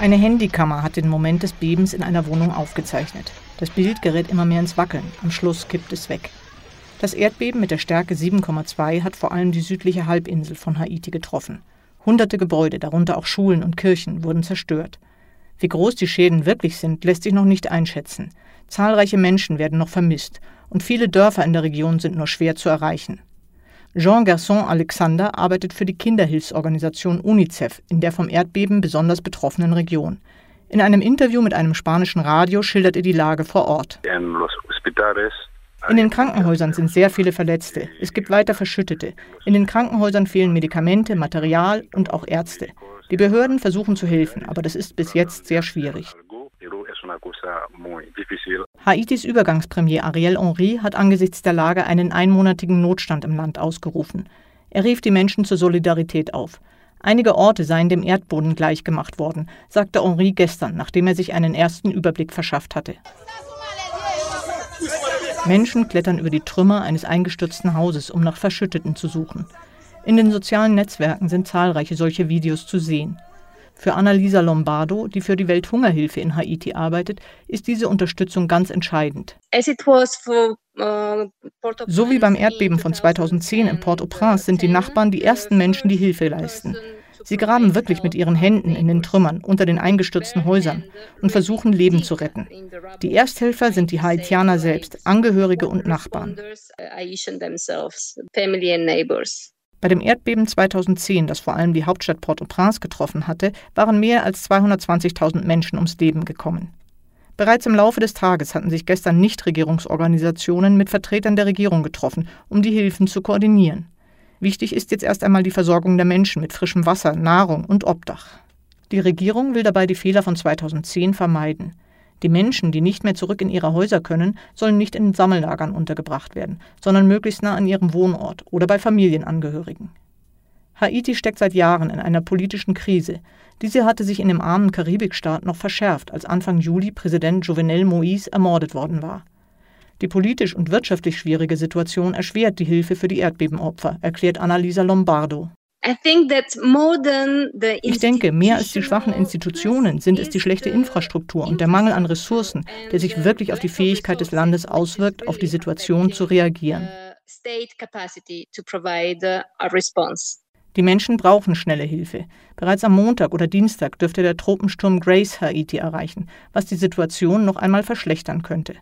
Eine Handykammer hat den Moment des Bebens in einer Wohnung aufgezeichnet. Das Bild gerät immer mehr ins Wackeln. Am Schluss kippt es weg. Das Erdbeben mit der Stärke 7,2 hat vor allem die südliche Halbinsel von Haiti getroffen. Hunderte Gebäude, darunter auch Schulen und Kirchen, wurden zerstört. Wie groß die Schäden wirklich sind, lässt sich noch nicht einschätzen. Zahlreiche Menschen werden noch vermisst und viele Dörfer in der Region sind nur schwer zu erreichen. Jean Garçon Alexander arbeitet für die Kinderhilfsorganisation UNICEF in der vom Erdbeben besonders betroffenen Region. In einem Interview mit einem spanischen Radio schildert er die Lage vor Ort. In den Krankenhäusern sind sehr viele Verletzte. Es gibt weiter Verschüttete. In den Krankenhäusern fehlen Medikamente, Material und auch Ärzte. Die Behörden versuchen zu helfen, aber das ist bis jetzt sehr schwierig. Haitis Übergangspremier Ariel Henry hat angesichts der Lage einen einmonatigen Notstand im Land ausgerufen. Er rief die Menschen zur Solidarität auf. Einige Orte seien dem Erdboden gleichgemacht worden, sagte Henri gestern, nachdem er sich einen ersten Überblick verschafft hatte. Menschen klettern über die Trümmer eines eingestürzten Hauses, um nach Verschütteten zu suchen. In den sozialen Netzwerken sind zahlreiche solche Videos zu sehen. Für Annalisa Lombardo, die für die Welthungerhilfe in Haiti arbeitet, ist diese Unterstützung ganz entscheidend. Uh, so wie beim Erdbeben von 2010 in Port-au-Prince sind die Nachbarn die ersten Menschen, die Hilfe leisten. Sie graben wirklich mit ihren Händen in den Trümmern unter den eingestürzten Häusern und versuchen, Leben zu retten. Die Ersthelfer sind die Haitianer selbst, Angehörige und Nachbarn. Bei dem Erdbeben 2010, das vor allem die Hauptstadt Port-au-Prince getroffen hatte, waren mehr als 220.000 Menschen ums Leben gekommen. Bereits im Laufe des Tages hatten sich gestern Nichtregierungsorganisationen mit Vertretern der Regierung getroffen, um die Hilfen zu koordinieren. Wichtig ist jetzt erst einmal die Versorgung der Menschen mit frischem Wasser, Nahrung und Obdach. Die Regierung will dabei die Fehler von 2010 vermeiden. Die Menschen, die nicht mehr zurück in ihre Häuser können, sollen nicht in Sammellagern untergebracht werden, sondern möglichst nah an ihrem Wohnort oder bei Familienangehörigen. Haiti steckt seit Jahren in einer politischen Krise. Diese hatte sich in dem armen Karibikstaat noch verschärft, als Anfang Juli Präsident Jovenel Moïse ermordet worden war. Die politisch und wirtschaftlich schwierige Situation erschwert die Hilfe für die Erdbebenopfer, erklärt Annalisa Lombardo. Ich denke, mehr als die schwachen Institutionen sind es die schlechte Infrastruktur und der Mangel an Ressourcen, der sich wirklich auf die Fähigkeit des Landes auswirkt, auf die Situation zu reagieren. Die Menschen brauchen schnelle Hilfe. Bereits am Montag oder Dienstag dürfte der Tropensturm Grace Haiti erreichen, was die Situation noch einmal verschlechtern könnte.